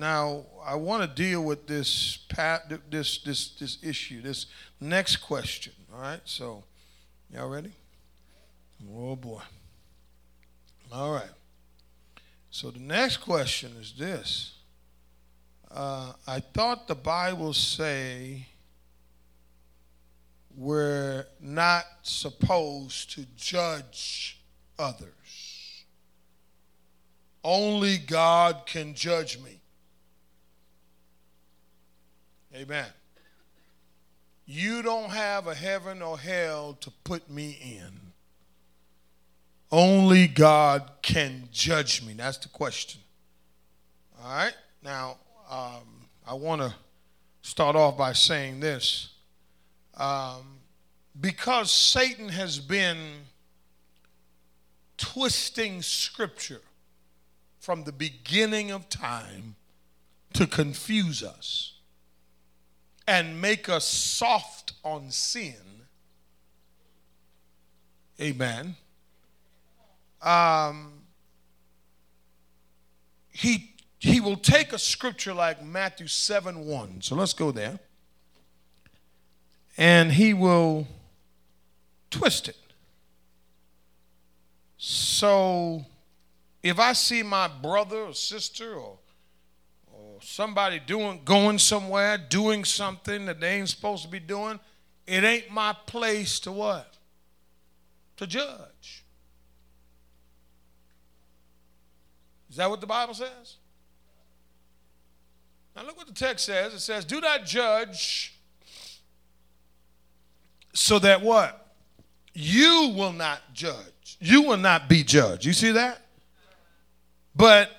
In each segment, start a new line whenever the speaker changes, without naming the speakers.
now I want to deal with this this this this issue. This next question. All right. So, y'all ready? Oh boy. All right. So the next question is this. Uh, I thought the Bible say we're not supposed to judge others. Only God can judge me. Amen. You don't have a heaven or hell to put me in. Only God can judge me. That's the question. All right? Now, um, I want to start off by saying this. Um, because Satan has been twisting scripture from the beginning of time to confuse us and make us soft on sin. Amen um, he, he will take a scripture like Matthew 7 1. So let's go there. And he will twist it. So if I see my brother or sister or, or somebody doing going somewhere, doing something that they ain't supposed to be doing, it ain't my place to what? To judge. Is that what the Bible says? Now look what the text says. It says, Do not judge so that what? You will not judge. You will not be judged. You see that? But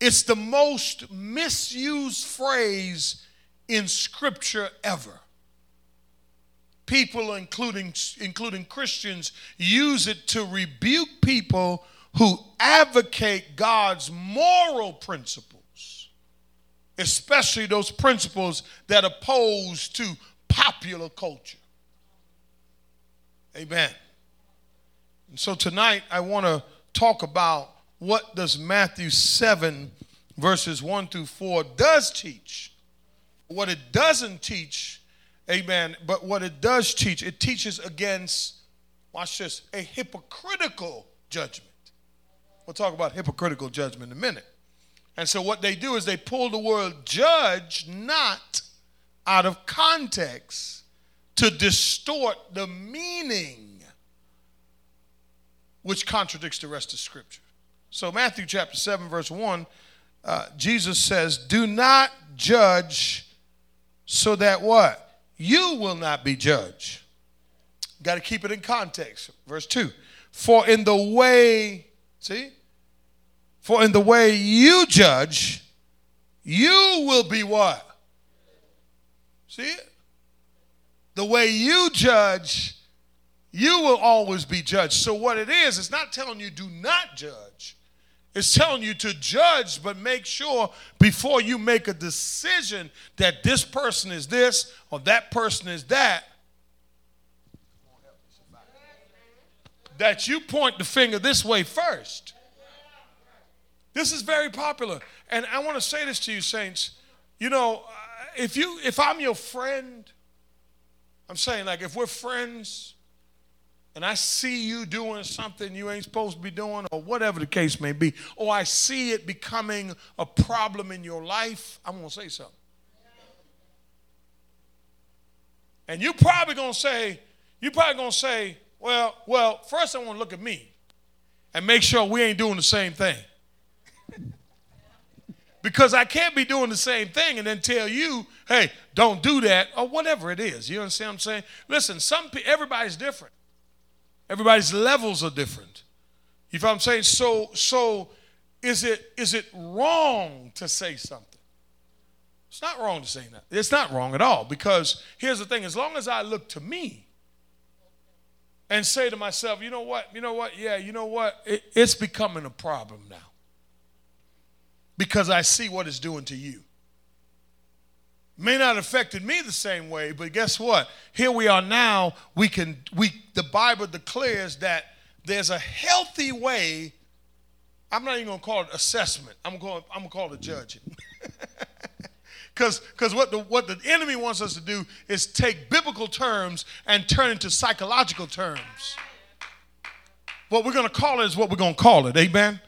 it's the most misused phrase in scripture ever. People, including, including Christians, use it to rebuke people who advocate God's moral principles, especially those principles that oppose to popular culture. Amen. And so tonight I want to talk about what does Matthew 7 verses 1 through 4 does teach. What it doesn't teach, amen, but what it does teach, it teaches against watch this, a hypocritical judgment. We'll talk about hypocritical judgment in a minute. And so what they do is they pull the word judge not out of context to distort the meaning which contradicts the rest of scripture. So Matthew chapter 7 verse 1 uh, Jesus says, "Do not judge so that what? You will not be judged." Got to keep it in context. Verse 2. For in the way, see? For in the way you judge, you will be what? See it? The way you judge, you will always be judged. So, what it is, it's not telling you do not judge. It's telling you to judge, but make sure before you make a decision that this person is this or that person is that, that you point the finger this way first. This is very popular. And I want to say this to you, saints. You know, uh, if you if I'm your friend, I'm saying like if we're friends and I see you doing something you ain't supposed to be doing, or whatever the case may be, or I see it becoming a problem in your life, I'm gonna say something. And you're probably gonna say, you're probably gonna say, well, well, first I want to look at me and make sure we ain't doing the same thing. Because I can't be doing the same thing and then tell you, hey, don't do that, or whatever it is. You understand what I'm saying? Listen, some everybody's different. Everybody's levels are different. You what I'm saying? So, so is it is it wrong to say something? It's not wrong to say that. It's not wrong at all. Because here's the thing: as long as I look to me and say to myself, you know what, you know what, yeah, you know what, it, it's becoming a problem now because I see what it's doing to you. May not have affected me the same way, but guess what? Here we are now. We can we the Bible declares that there's a healthy way I'm not even gonna call it assessment. I'm going I'm gonna call it judging. Because because what the what the enemy wants us to do is take biblical terms and turn into psychological terms. What we're gonna call it is what we're gonna call it. Amen.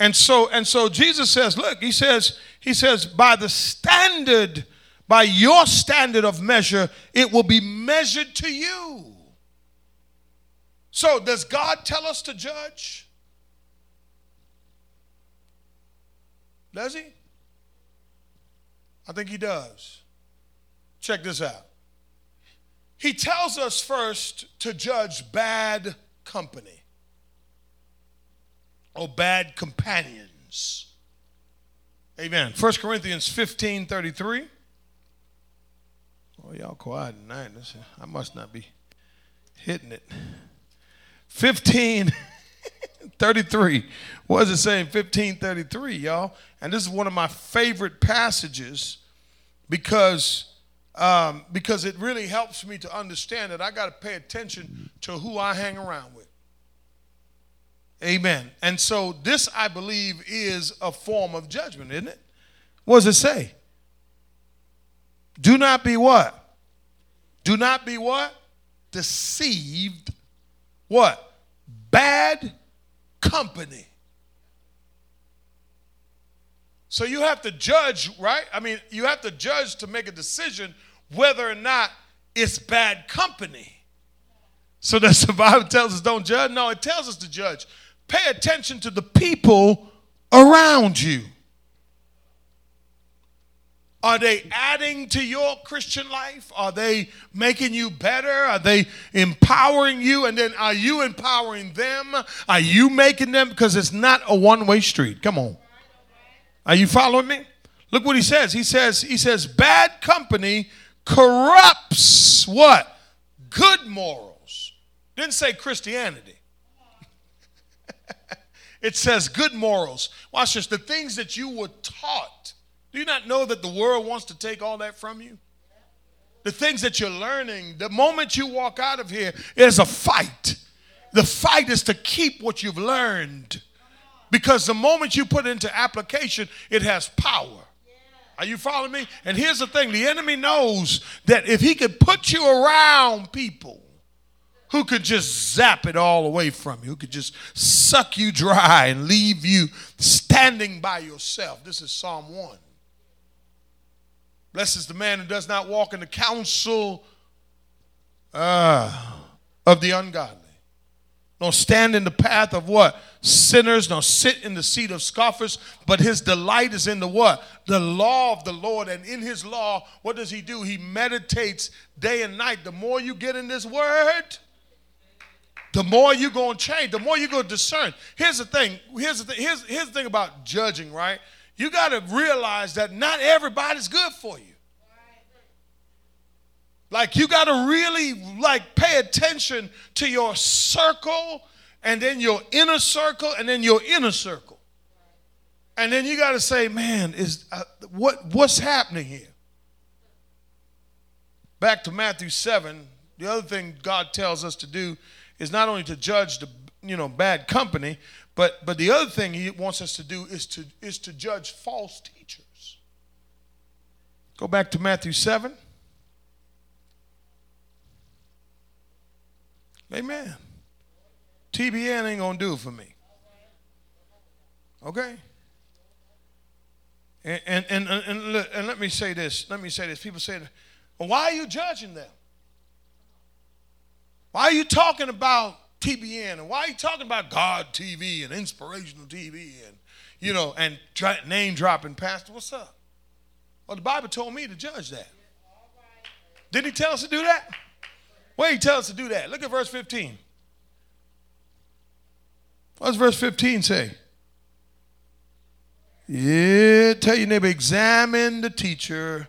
And so and so Jesus says, look, he says, he says, by the standard, by your standard of measure, it will be measured to you. So does God tell us to judge? Does he? I think he does. Check this out. He tells us first to judge bad company or bad companions. Amen. 1 Corinthians 15 33. Oh, y'all quiet tonight. I must not be hitting it. 15 33. What does it say in 1533, y'all? And this is one of my favorite passages because, um, because it really helps me to understand that I got to pay attention to who I hang around with. Amen. And so this, I believe, is a form of judgment, isn't it? What does it say? Do not be what? Do not be what? Deceived. What? Bad company. So you have to judge, right? I mean, you have to judge to make a decision whether or not it's bad company. So the survivor tells us don't judge. No, it tells us to judge. Pay attention to the people around you. Are they adding to your Christian life? Are they making you better? Are they empowering you? And then are you empowering them? Are you making them? Because it's not a one way street. Come on. Are you following me? Look what he says. He says, he says, bad company corrupts what? Good morals. Didn't say Christianity. it says good morals. Watch this. The things that you were taught. Do you not know that the world wants to take all that from you? The things that you're learning, the moment you walk out of here, is a fight. The fight is to keep what you've learned. Because the moment you put it into application, it has power. Are you following me? And here's the thing the enemy knows that if he could put you around people who could just zap it all away from you, who could just suck you dry and leave you standing by yourself. This is Psalm 1. Blessed is the man who does not walk in the counsel uh, of the ungodly nor stand in the path of what? Sinners, nor sit in the seat of scoffers, but his delight is in the what? The law of the Lord. And in his law, what does he do? He meditates day and night. The more you get in this word, the more you're going to change, the more you're going to discern. Here's the thing. Here's the thing. Here's, here's the thing about judging, right? You got to realize that not everybody's good for you. Like you got to really like pay attention to your circle and then your inner circle and then your inner circle. And then you got to say, man, is uh, what what's happening here? Back to Matthew 7, the other thing God tells us to do is not only to judge the you know bad company, but but the other thing he wants us to do is to is to judge false teachers. Go back to Matthew 7. Amen. TBN ain't going to do it for me. Okay? And, and, and, and, and, let me say this. Let me say this. People say, why are you judging them? Why are you talking about TBN? And why are you talking about God TV and inspirational TV and, you know, and name dropping pastor? What's up? Well, the Bible told me to judge that. Did he tell us to do that? Why he tell us to do that? Look at verse 15. What does verse 15 say? Yeah, tell your neighbor, examine the teacher.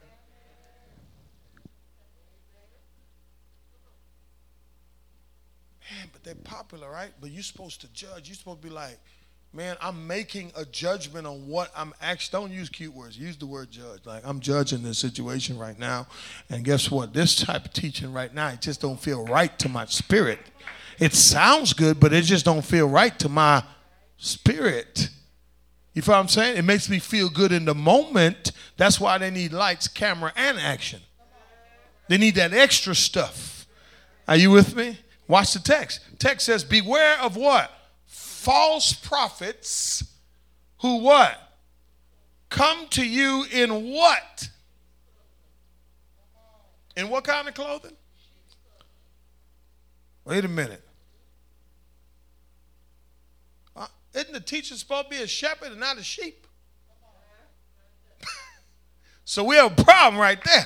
Man, but they're popular, right? But you're supposed to judge. You're supposed to be like, man, I'm making a judgment on what I'm actually. Don't use cute words. Use the word judge. Like I'm judging this situation right now, and guess what? This type of teaching right now, it just don't feel right to my spirit. It sounds good, but it just don't feel right to my spirit. You feel what I'm saying? It makes me feel good in the moment. That's why they need lights, camera, and action. They need that extra stuff. Are you with me? Watch the text. Text says, Beware of what? False prophets who what? Come to you in what? In what kind of clothing? Wait a minute. Uh, isn't the teacher supposed to be a shepherd and not a sheep? so we have a problem right there.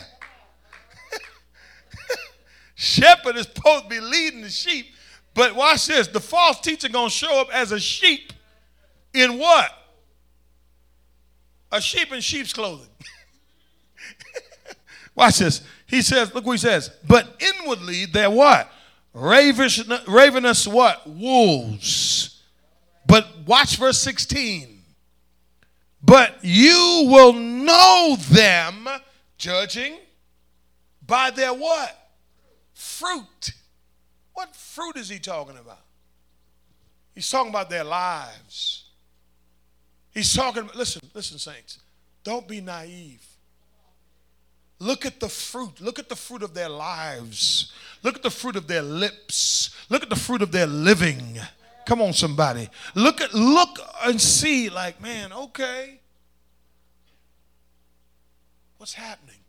Shepherd is supposed to be leading the sheep, but watch this: the false teacher gonna show up as a sheep in what? A sheep in sheep's clothing. watch this. He says, look what he says. But inwardly they're what? Ravish, ravenous what? Wolves. But watch verse 16. But you will know them, judging, by their what? Fruit. What fruit is he talking about? He's talking about their lives. He's talking, listen, listen, saints. Don't be naive. Look at the fruit. Look at the fruit of their lives. Look at the fruit of their lips. Look at the fruit of their living. Come on, somebody. Look at look and see, like, man, okay. What's happening?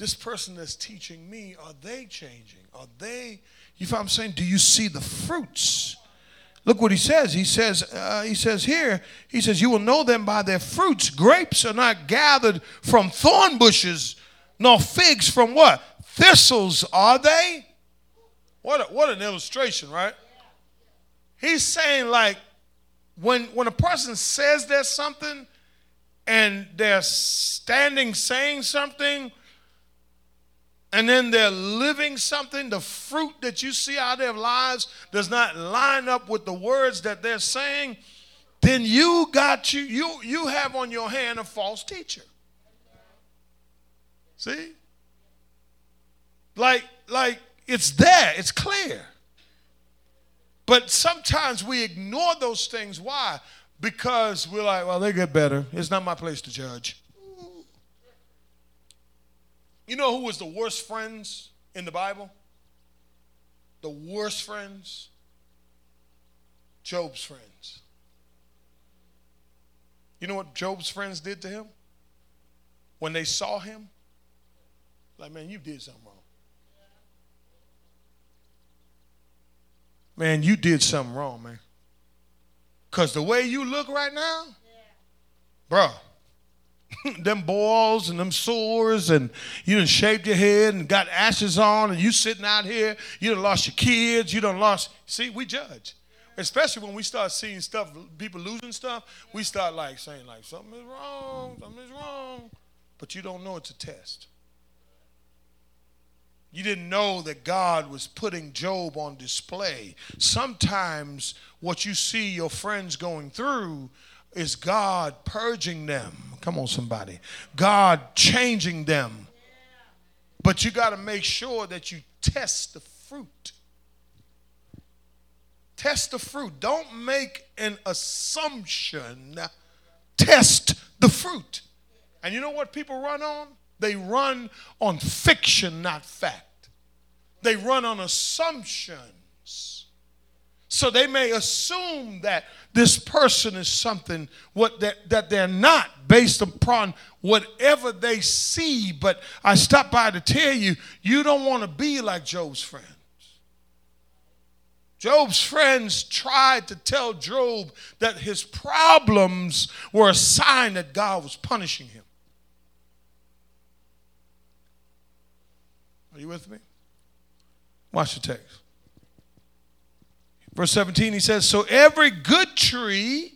This person that's teaching me, are they changing? Are they, you know what I'm saying? Do you see the fruits? Look what he says. He says, uh, he says here, he says, you will know them by their fruits. Grapes are not gathered from thorn bushes, nor figs from what? Thistles, are they? What, a, what an illustration, right? He's saying, like, when, when a person says there's something and they're standing saying something and then they're living something, the fruit that you see out of their lives does not line up with the words that they're saying, then you got you you you have on your hand a false teacher. See? Like like it's there, it's clear. But sometimes we ignore those things. Why? Because we're like, well, they get better. It's not my place to judge. You know who was the worst friends in the Bible? The worst friends? Job's friends. You know what Job's friends did to him? When they saw him, like, man, you did something wrong. Man, you did something wrong, man. Because the way you look right now, yeah. bruh, them boils and them sores and you done shaved your head and got ashes on and you sitting out here, you done lost your kids, you done lost. See, we judge. Especially when we start seeing stuff, people losing stuff, we start like saying like something is wrong, something is wrong. But you don't know it's a test. You didn't know that God was putting Job on display. Sometimes what you see your friends going through is God purging them. Come on, somebody. God changing them. But you got to make sure that you test the fruit. Test the fruit. Don't make an assumption. Test the fruit. And you know what people run on? They run on fiction, not fact. They run on assumptions. So they may assume that this person is something what that, that they're not based upon whatever they see. But I stopped by to tell you, you don't want to be like Job's friends. Job's friends tried to tell Job that his problems were a sign that God was punishing him. Are you with me? Watch the text. Verse 17, he says, So every good tree,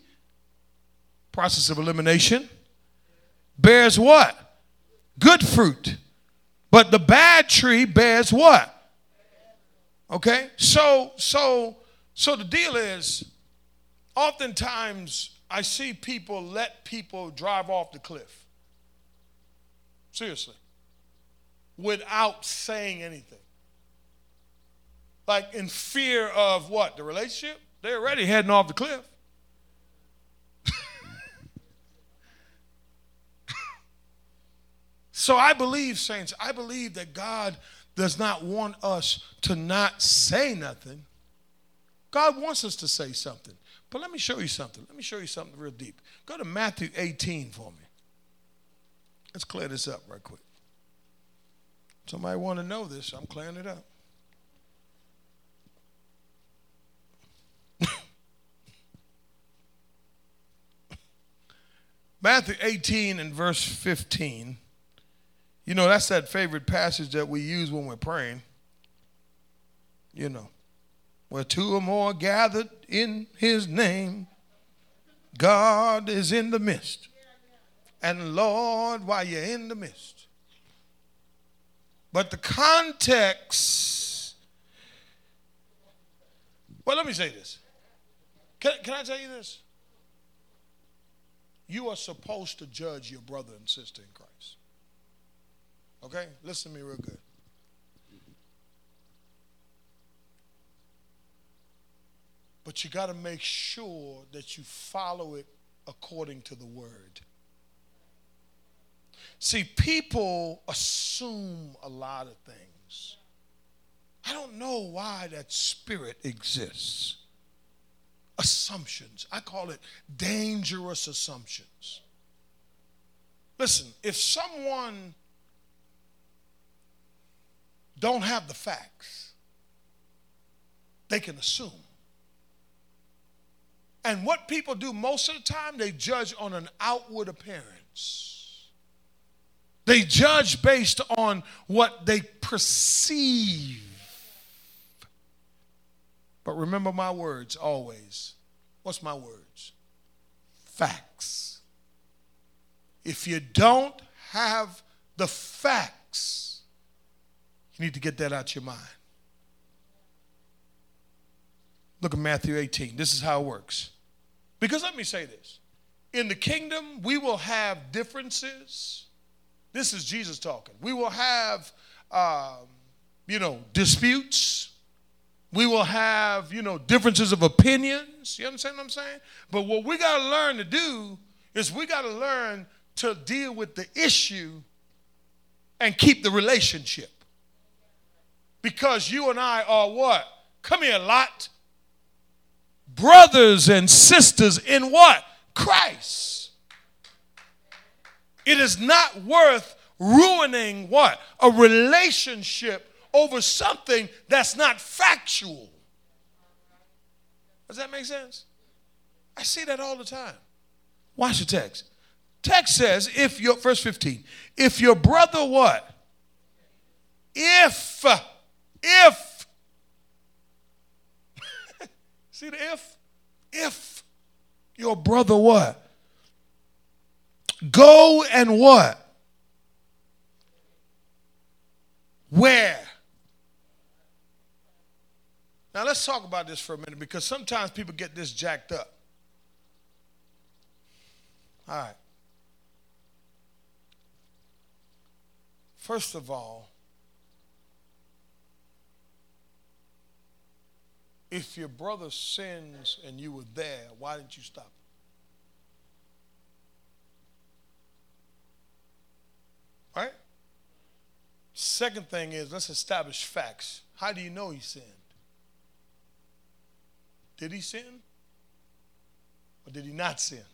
process of elimination, bears what? Good fruit. But the bad tree bears what? Okay? So, so, so the deal is, oftentimes I see people let people drive off the cliff. Seriously. Without saying anything like in fear of what? The relationship? They're already heading off the cliff. so I believe, saints, I believe that God does not want us to not say nothing. God wants us to say something. But let me show you something. Let me show you something real deep. Go to Matthew 18 for me. Let's clear this up right quick. Somebody want to know this. I'm clearing it up. Matthew 18 and verse 15. You know, that's that favorite passage that we use when we're praying. You know, where two or more gathered in his name, God is in the midst. And Lord, while you're in the midst. But the context, well, let me say this. Can, can I tell you this? You are supposed to judge your brother and sister in Christ. Okay? Listen to me real good. But you got to make sure that you follow it according to the word. See, people assume a lot of things. I don't know why that spirit exists assumptions. I call it dangerous assumptions. Listen, if someone don't have the facts, they can assume. And what people do most of the time, they judge on an outward appearance. They judge based on what they perceive but remember my words always. What's my words? Facts. If you don't have the facts, you need to get that out of your mind. Look at Matthew 18. This is how it works. Because let me say this in the kingdom, we will have differences. This is Jesus talking. We will have, um, you know, disputes. We will have, you know, differences of opinions. You understand what I'm saying? But what we got to learn to do is we got to learn to deal with the issue and keep the relationship. Because you and I are what? Come here, Lot. Brothers and sisters in what? Christ. It is not worth ruining what? A relationship over something that's not factual. Does that make sense? I see that all the time. Watch the text. Text says, if your verse 15, if your brother what? If, if, see the if? If your brother what? Go and what? Where? Now let's talk about this for a minute because sometimes people get this jacked up. All right. First of all, if your brother sins and you were there, why didn't you stop? Right? Second thing is let's establish facts. How do you know he sinned? Did he sin? Or did he not sin?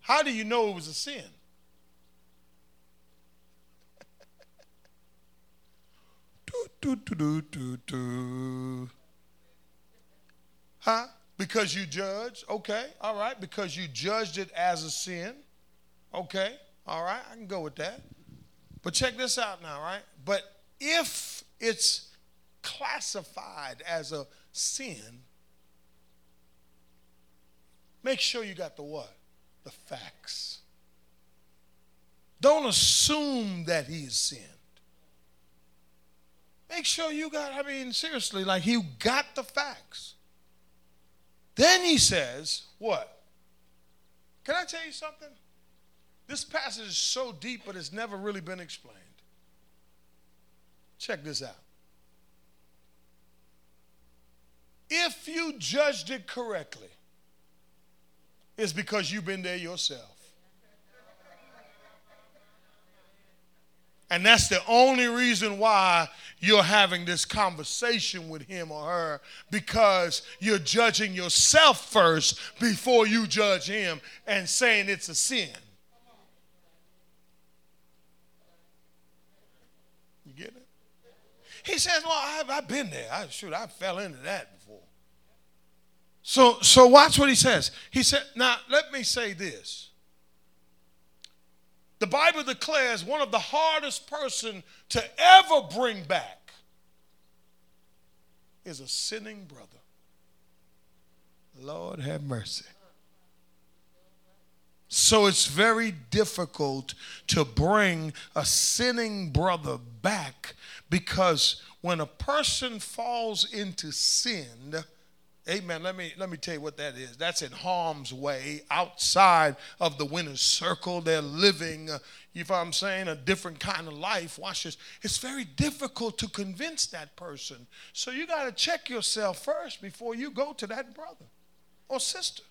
How, do you know it was a sin? do, do, do, do, do. Huh? Because you judged? Okay, all right. Because you judged it as a sin? Okay, all right. I can go with that. But check this out now, right? But if it's classified as a sin, make sure you got the what? The facts. Don't assume that he has sinned. Make sure you got, I mean, seriously, like he got the facts. Then he says, what? Can I tell you something? This passage is so deep, but it's never really been explained. Check this out. If you judged it correctly, it's because you've been there yourself. And that's the only reason why you're having this conversation with him or her because you're judging yourself first before you judge him and saying it's a sin. You get it? He says, Well, I've, I've been there. I shoot, I fell into that. So so watch what he says. He said, now let me say this. The Bible declares one of the hardest person to ever bring back is a sinning brother. Lord have mercy. So it's very difficult to bring a sinning brother back because when a person falls into sin, Amen. Let me let me tell you what that is. That's in harm's way, outside of the winner's circle. They're living, uh, if I'm saying, a different kind of life. Watch this. It's very difficult to convince that person. So you got to check yourself first before you go to that brother or sister.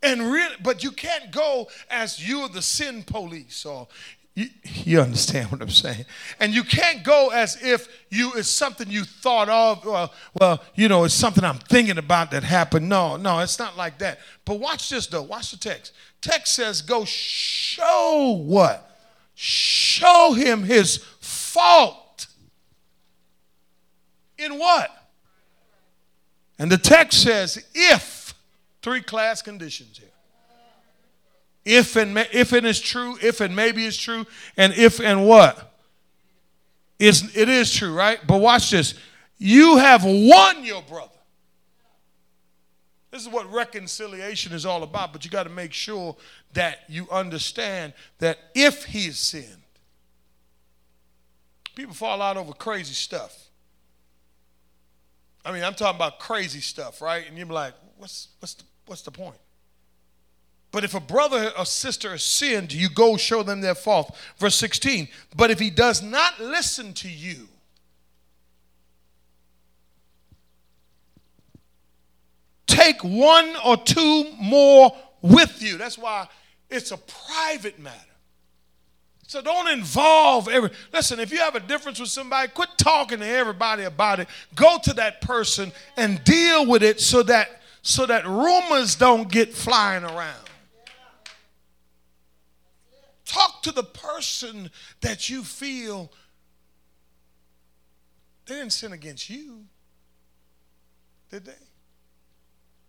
And really, but you can't go as you're the sin police or you, you, understand what I'm saying? And you can't go as if you it's something you thought of. Well, well, you know, it's something I'm thinking about that happened. No, no, it's not like that. But watch this though. Watch the text. Text says, "Go show what? Show him his fault in what?" And the text says, "If." Three class conditions here if and if it is true, if and maybe it's true, and if and what? It's, it is true, right? But watch this. You have won your brother. This is what reconciliation is all about, but you got to make sure that you understand that if he has sinned, people fall out over crazy stuff. I mean, I'm talking about crazy stuff, right? And you're like, what's, what's, the, what's the point? But if a brother or sister has sinned, you go show them their fault. Verse 16. But if he does not listen to you, take one or two more with you. That's why it's a private matter. So don't involve every. Listen, if you have a difference with somebody, quit talking to everybody about it. Go to that person and deal with it so that so that rumors don't get flying around. Talk to the person that you feel they didn't sin against you, did they?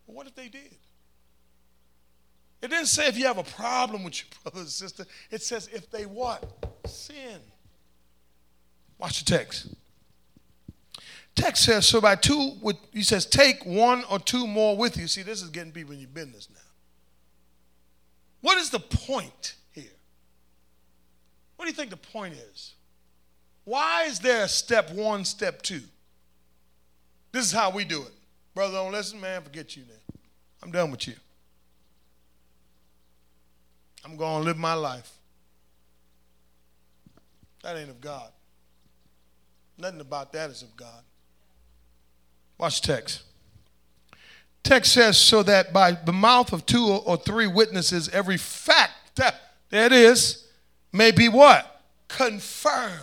Well, what if they did? It didn't say if you have a problem with your brother and sister. It says if they what? Sin. Watch the text. Text says, so by two, with, he says, take one or two more with you. See, this is getting people in your business now. What is the point what do you think the point is? Why is there step one, step two? This is how we do it. Brother, don't listen, man, forget you now. I'm done with you. I'm going to live my life. That ain't of God. Nothing about that is of God. Watch text. Text says, so that by the mouth of two or three witnesses, every fact, there it is, may be what? Confirmed.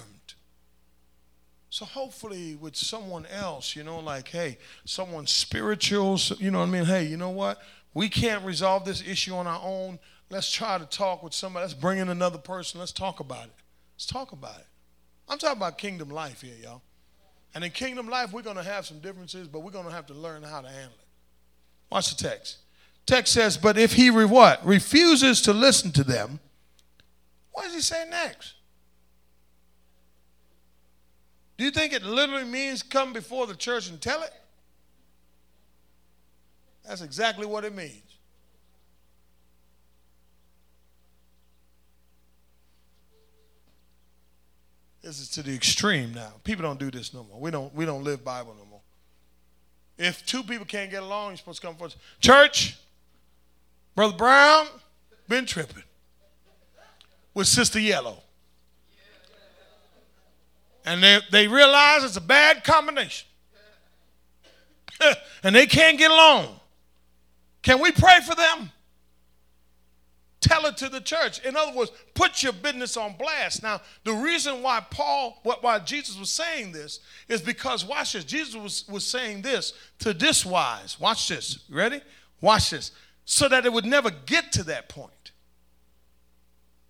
So hopefully with someone else, you know, like, hey, someone spiritual, you know what I mean? Hey, you know what? We can't resolve this issue on our own. Let's try to talk with somebody. Let's bring in another person. Let's talk about it. Let's talk about it. I'm talking about kingdom life here, y'all. And in kingdom life, we're going to have some differences, but we're going to have to learn how to handle it. Watch the text. Text says, but if he re- what? refuses to listen to them, what does he say next? Do you think it literally means come before the church and tell it? That's exactly what it means. This is to the extreme now. People don't do this no more. We don't we don't live Bible no more. If two people can't get along, you're supposed to come first. Church, Brother Brown, been tripping with Sister Yellow. And they, they realize it's a bad combination. and they can't get along. Can we pray for them? Tell it to the church. In other words, put your business on blast. Now, the reason why Paul, why Jesus was saying this is because, watch this, Jesus was, was saying this to this wise. Watch this. ready? Watch this. So that it would never get to that point.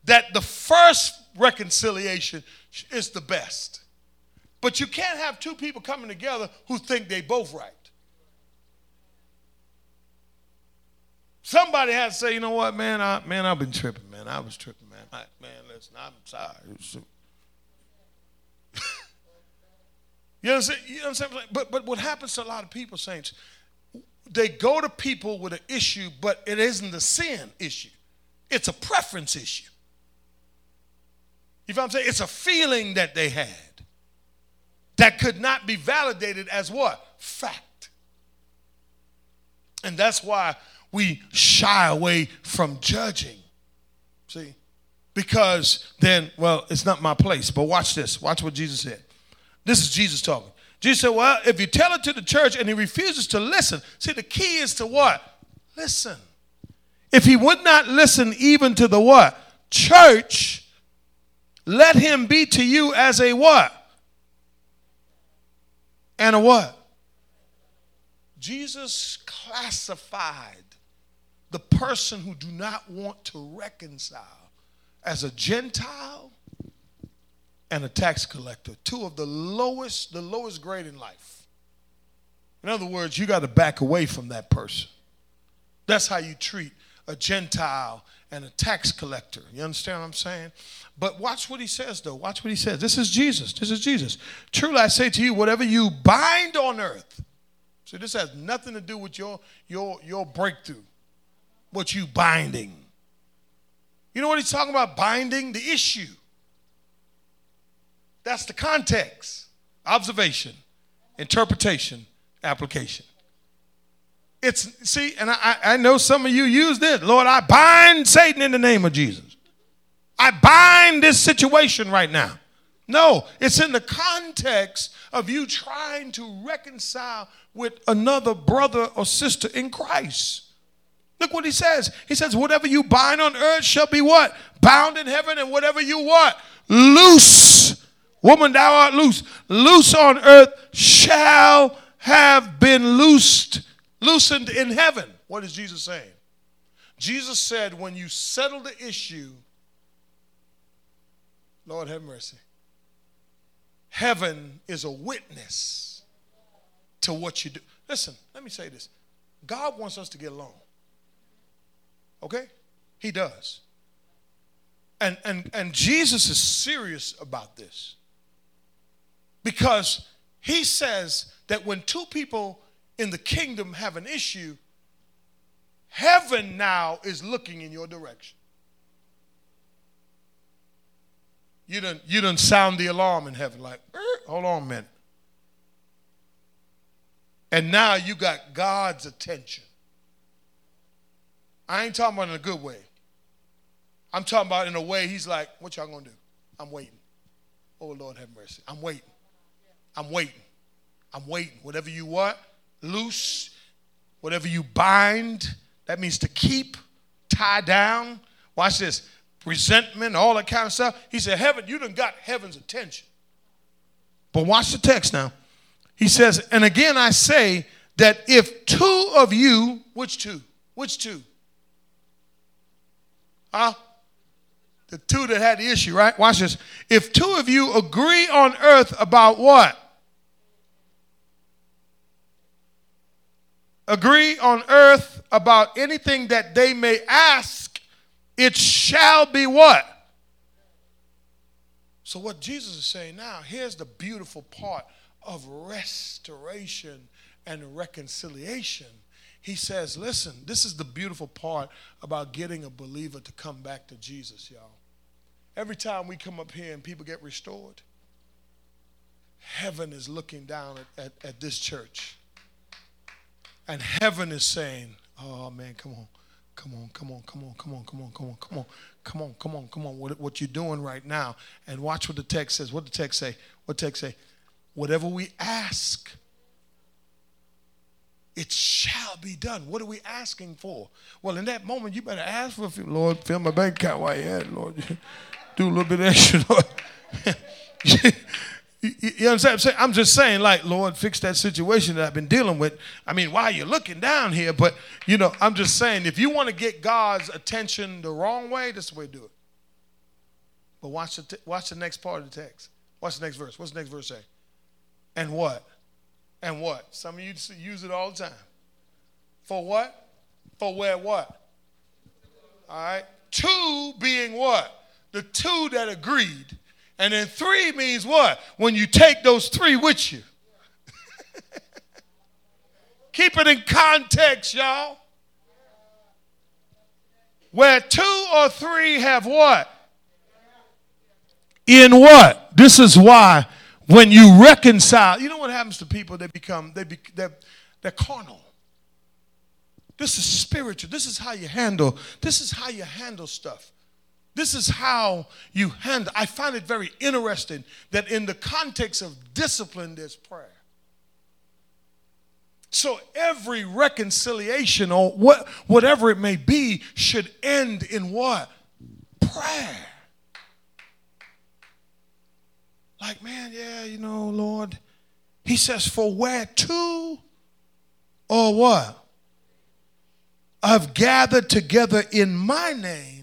That the first reconciliation is the best. But you can't have two people coming together who think they both right. Somebody has to say, you know what, man, I, man, I've been tripping, man. I was tripping, man. I, man, listen, I'm sorry. you know what I'm saying? You know what I'm saying? But, but what happens to a lot of people, saints, they go to people with an issue, but it isn't a sin issue. It's a preference issue. You know what I'm saying? It's a feeling that they had that could not be validated as what? Fact. And that's why we shy away from judging. See? Because then, well, it's not my place. But watch this. Watch what Jesus said. This is Jesus talking. Jesus said, Well, if you tell it to the church and he refuses to listen, see, the key is to what? Listen. If he would not listen even to the what? Church, let him be to you as a what? And a what? Jesus classified the person who do not want to reconcile as a Gentile and a tax collector, two of the lowest, the lowest grade in life. In other words, you got to back away from that person. That's how you treat a Gentile and a tax collector. You understand what I'm saying? But watch what he says, though. Watch what he says. This is Jesus. This is Jesus. Truly, I say to you, whatever you bind on earth. See, this has nothing to do with your your your breakthrough what you binding. You know what he's talking about? Binding the issue. That's the context. Observation, interpretation, application. It's see, and I, I know some of you use this. Lord, I bind Satan in the name of Jesus. I bind this situation right now. No, it's in the context of you trying to reconcile with another brother or sister in Christ. Look what he says. He says, Whatever you bind on earth shall be what? Bound in heaven, and whatever you what? Loose. Woman, thou art loose. Loose on earth shall have been loosed, loosened in heaven. What is Jesus saying? Jesus said, when you settle the issue, Lord have mercy, heaven is a witness to what you do. Listen, let me say this God wants us to get along. Okay? He does. And, and, and Jesus is serious about this because he says that when two people in the kingdom have an issue, heaven now is looking in your direction. You don't, you don't sound the alarm in heaven like, hold on a minute. And now you got God's attention. I ain't talking about in a good way. I'm talking about in a way he's like, what y'all gonna do? I'm waiting. Oh Lord have mercy. I'm waiting. I'm waiting. I'm waiting. Whatever you what, loose, whatever you bind, that means to keep, tie down. Watch this. Resentment, all that kind of stuff. He said, Heaven, you done got heaven's attention. But watch the text now. He says, and again I say that if two of you, which two? Which two? Huh? The two that had the issue, right? Watch this. If two of you agree on earth about what? Agree on earth about anything that they may ask, it shall be what? So, what Jesus is saying now, here's the beautiful part of restoration and reconciliation he says, listen, this is the beautiful part about getting a believer to come back to Jesus, y'all. Every time we come up here and people get restored, heaven is looking down at, at, at this church. And heaven is saying, oh man, come on. Come on, come on, come on, come on, come on, come on, come on, come on, come on, come on. What, what you're doing right now. And watch what the text says. What the text say? What text say? Whatever we ask it shall be done. What are we asking for? Well, in that moment, you better ask for, a few. Lord, fill my bank account while you at, Lord. Do a little bit extra, Lord. you understand? I'm, saying? I'm just saying, like, Lord, fix that situation that I've been dealing with. I mean, why are you're looking down here, but you know, I'm just saying, if you want to get God's attention the wrong way, this is the way to do it. But watch the, t- watch the next part of the text. Watch the next verse. What's the next verse say? And what? And what? Some of you use it all the time. For what? For where what? All right. Two being what? The two that agreed. And then three means what? When you take those three with you. Keep it in context, y'all. Where two or three have what? In what? This is why when you reconcile, you know what happens to people? They become, they be, they're, they're carnal. This is spiritual. This is how you handle, this is how you handle stuff. This is how you handle. I find it very interesting that in the context of discipline, there's prayer. So every reconciliation or what, whatever it may be should end in what? Prayer. like, man, yeah, you know, Lord. He says, for where two or what? I've gathered together in my name.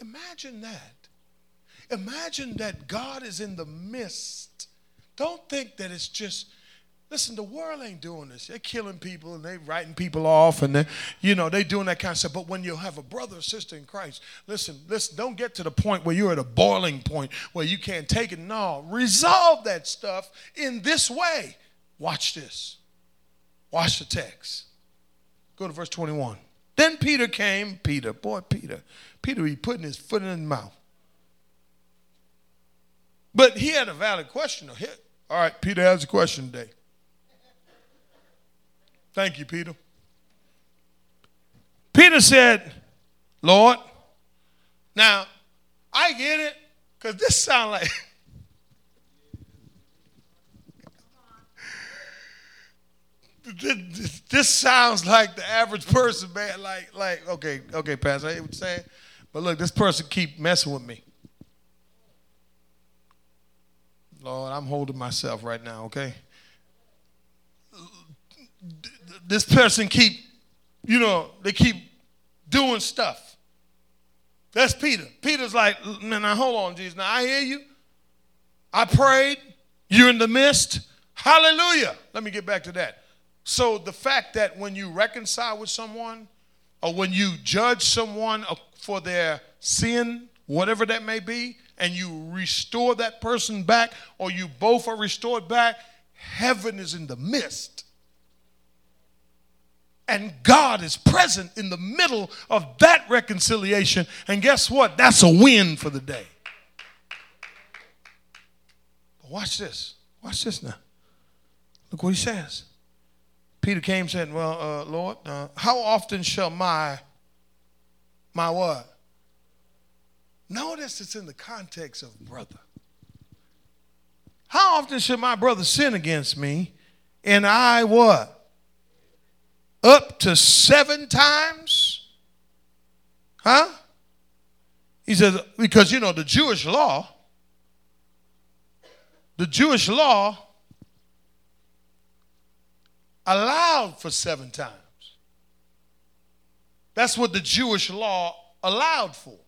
Imagine that. Imagine that God is in the midst. Don't think that it's just Listen, the world ain't doing this. They're killing people and they're writing people off and they, you know, they're doing that kind of stuff. But when you have a brother or sister in Christ, listen, listen, don't get to the point where you're at a boiling point where you can't take it. No, resolve that stuff in this way. Watch this. Watch the text. Go to verse 21. Then Peter came, Peter, boy, Peter. Peter, he putting his foot in his mouth. But he had a valid question. All right, Peter has a question today. Thank you, Peter. Peter said, Lord, now I get it, because this sounds like this, this, sounds like the average person, man. Like, like, okay, okay, Pastor, I hear what you're saying. But look, this person keep messing with me. Lord, I'm holding myself right now, okay? this person keep, you know, they keep doing stuff. That's Peter. Peter's like, man, now hold on, Jesus. Now I hear you. I prayed. You're in the midst. Hallelujah. Let me get back to that. So the fact that when you reconcile with someone or when you judge someone for their sin, whatever that may be, and you restore that person back or you both are restored back, heaven is in the midst. And God is present in the middle of that reconciliation. And guess what? That's a win for the day. But watch this. Watch this now. Look what he says. Peter came and said, Well, uh, Lord, uh, how often shall my, my what? Notice it's in the context of brother. How often should my brother sin against me and I what? up to seven times? Huh? He says, because you know, the Jewish law, the Jewish law allowed for seven times. That's what the Jewish law allowed for.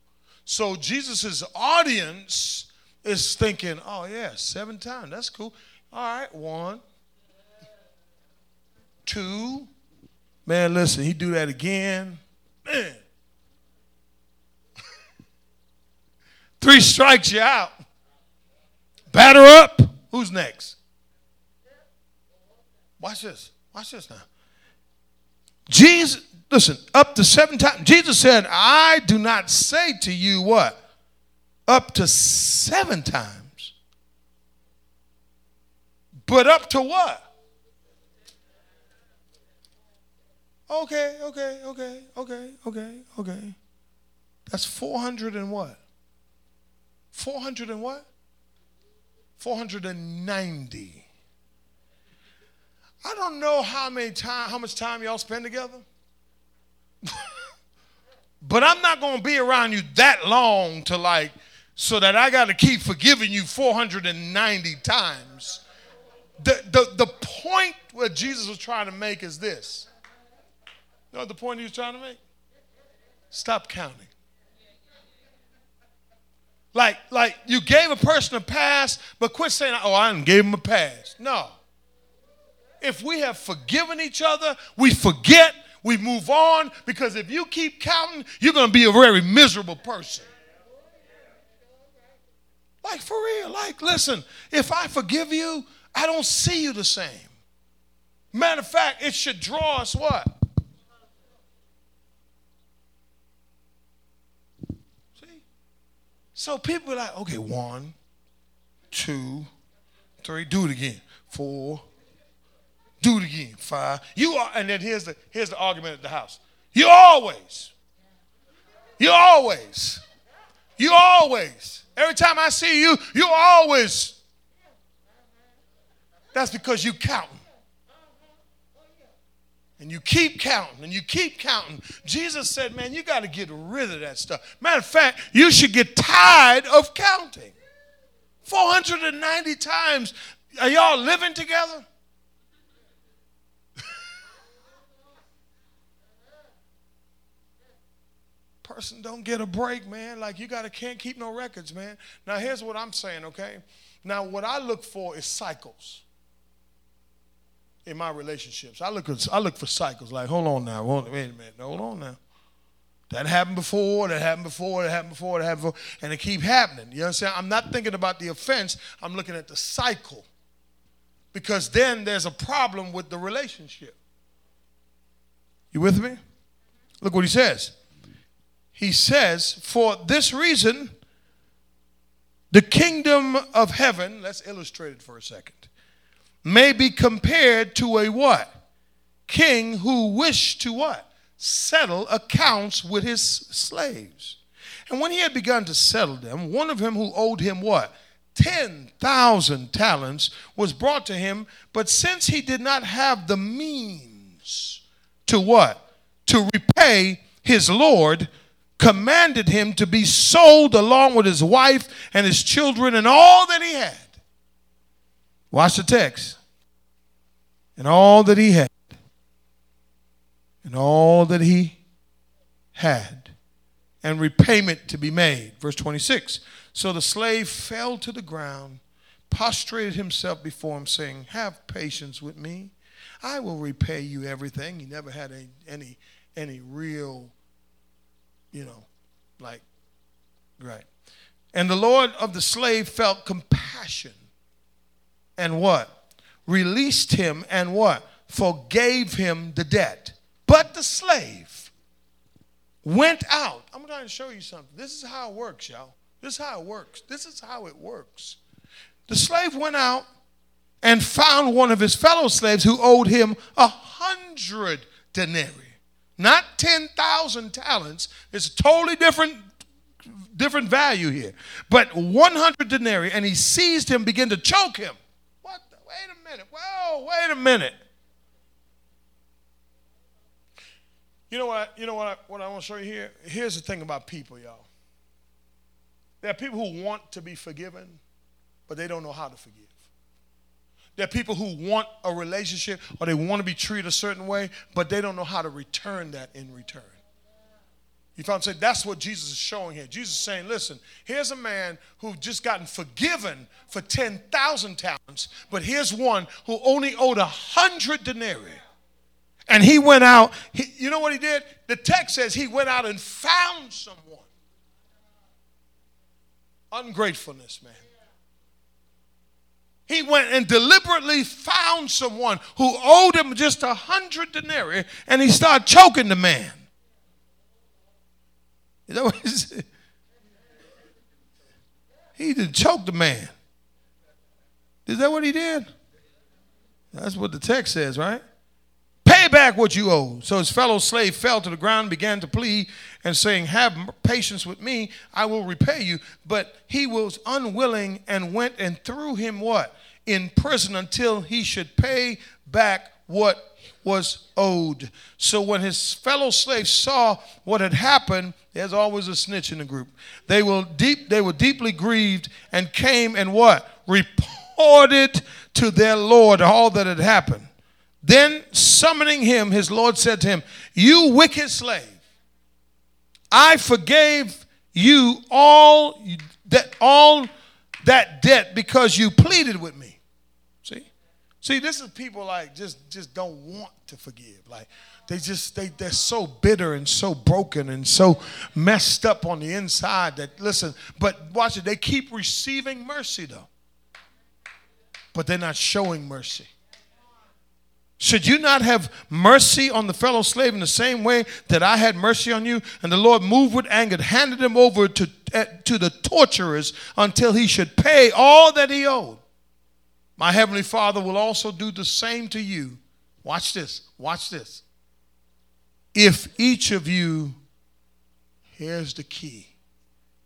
So Jesus' audience is thinking, oh, yeah, seven times. That's cool. All right, one, two, Man, listen, he do that again. Man. Three strikes you out. Batter up. Who's next? Watch this. Watch this now. Jesus, listen, up to seven times. Jesus said, I do not say to you what? Up to seven times. But up to what? Okay, okay, okay, okay, okay, okay. That's 400 and what? 400 and what? 490. I don't know how many time, how much time y'all spend together. but I'm not going to be around you that long to like, so that I got to keep forgiving you 490 times. The, the, the point what Jesus was trying to make is this. You know what the point he was trying to make? Stop counting. Like, like you gave a person a pass, but quit saying, oh, I didn't give him a pass. No. If we have forgiven each other, we forget, we move on, because if you keep counting, you're going to be a very miserable person. Like, for real. Like, listen, if I forgive you, I don't see you the same. Matter of fact, it should draw us what? See? So people are like, okay, one, two, three, do it again. Four, do it again. Five. You are, and then here's the here's the argument at the house. You always, you always, you always. Every time I see you, you always. That's because you counting and you keep counting and you keep counting. Jesus said, Man, you got to get rid of that stuff. Matter of fact, you should get tired of counting. 490 times. Are y'all living together? Person don't get a break, man. Like you gotta can't keep no records, man. Now here's what I'm saying, okay? Now what I look for is cycles in my relationships. I look I look for cycles. Like, hold on now, hold, wait a minute, hold on now. That happened before, that happened before, that happened before, that happened before, and it keep happening. You understand? I'm not thinking about the offense, I'm looking at the cycle. Because then there's a problem with the relationship. You with me? Look what he says. He says, For this reason, the kingdom of heaven, let's illustrate it for a second may be compared to a what? King who wished to what? Settle accounts with his slaves. And when he had begun to settle them, one of them who owed him what? 10,000 talents was brought to him, but since he did not have the means to what? To repay his Lord, commanded him to be sold along with his wife and his children and all that he had Watch the text. And all that he had. And all that he had. And repayment to be made. Verse 26. So the slave fell to the ground, prostrated himself before him, saying, Have patience with me. I will repay you everything. He never had any, any, any real, you know, like, right. And the Lord of the slave felt compassion and what? Released him and what? Forgave him the debt. But the slave went out. I'm going to show you something. This is how it works, y'all. This is how it works. This is how it works. The slave went out and found one of his fellow slaves who owed him a hundred denarii, not 10,000 talents. It's a totally different different value here. But 100 denarii, and he seized him, began to choke him What? The, wait a minute. Whoa, wait a minute. You know what? You know what? I, what I want to show you here. Here's the thing about people, y'all. There are people who want to be forgiven, but they don't know how to forgive. There are people who want a relationship or they want to be treated a certain way, but they don't know how to return that in return. You found saying that's what Jesus is showing here. Jesus is saying, listen, here's a man who just gotten forgiven for 10,000 talents, but here's one who only owed a hundred denarii. And he went out, he, you know what he did? The text says he went out and found someone. Ungratefulness, man. He went and deliberately found someone who owed him just a hundred denarii, and he started choking the man. He said? He did choke the man. Is that what he did? That's what the text says, right? Pay back what you owe. So his fellow slave fell to the ground, and began to plead, and saying, Have patience with me, I will repay you. But he was unwilling and went and threw him what? in prison until he should pay back what was owed. So when his fellow slaves saw what had happened, there's always a snitch in the group. They were deep they were deeply grieved and came and what? Reported to their Lord all that had happened. Then summoning him, his Lord said to him, "You wicked slave, I forgave you all that all that debt because you pleaded with me." See? See, this is people like just just don't want to forgive. Like they just they they're so bitter and so broken and so messed up on the inside that listen, but watch it, they keep receiving mercy though. But they're not showing mercy. Should you not have mercy on the fellow slave in the same way that I had mercy on you? And the Lord moved with anger, handed him over to, uh, to the torturers until he should pay all that he owed. My heavenly Father will also do the same to you. Watch this. Watch this. If each of you, here's the key.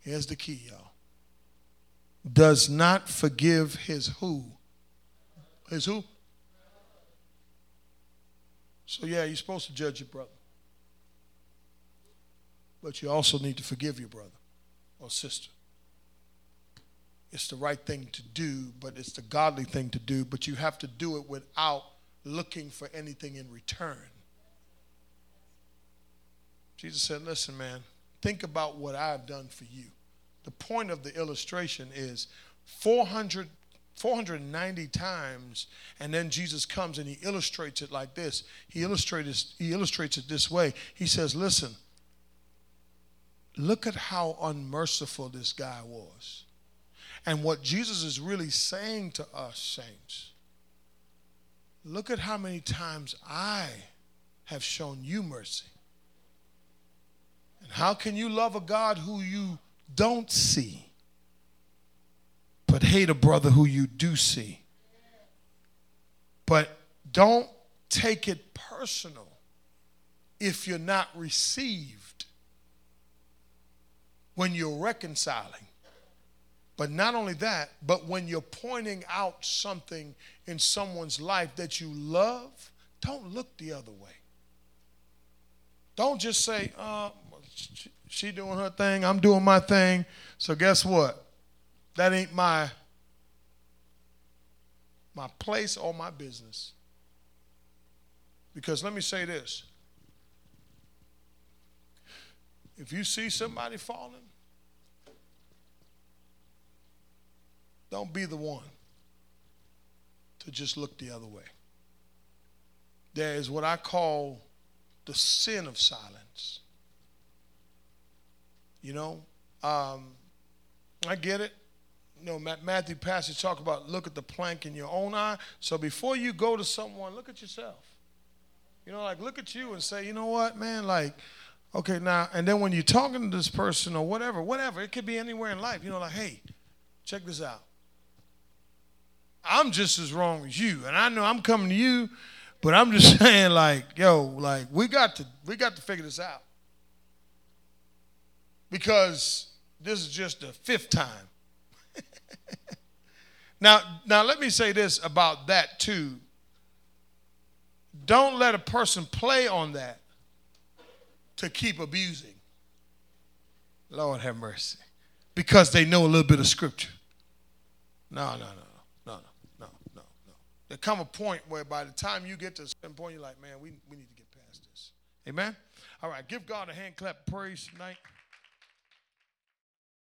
Here's the key, y'all. Does not forgive his who? His who? So, yeah, you're supposed to judge your brother. But you also need to forgive your brother or sister it's the right thing to do, but it's the godly thing to do, but you have to do it without looking for anything in return. Jesus said, Listen, man, think about what I've done for you. The point of the illustration is 400, 490 times, and then Jesus comes and he illustrates it like this. He illustrates, he illustrates it this way. He says, Listen, look at how unmerciful this guy was. And what Jesus is really saying to us, saints, look at how many times I have shown you mercy. And how can you love a God who you don't see, but hate a brother who you do see? But don't take it personal if you're not received when you're reconciling. But not only that, but when you're pointing out something in someone's life that you love, don't look the other way. Don't just say, uh, she doing her thing, I'm doing my thing. So guess what? That ain't my my place or my business. Because let me say this. If you see somebody falling, Don't be the one to just look the other way. There is what I call the sin of silence. You know, um, I get it. You know, Matthew passage talk about look at the plank in your own eye. So before you go to someone, look at yourself. You know, like look at you and say, you know what, man, like, okay, now, and then when you're talking to this person or whatever, whatever, it could be anywhere in life, you know, like, hey, check this out. I'm just as wrong as you. And I know I'm coming to you, but I'm just saying, like, yo, like, we got to we got to figure this out. Because this is just the fifth time. now, now let me say this about that too. Don't let a person play on that to keep abusing. Lord have mercy. Because they know a little bit of scripture. No, no, no. No, no, no, no, no. There come a point where by the time you get to a certain point, you're like, man, we, we need to get past this. Amen? All right, give God a hand clap praise tonight.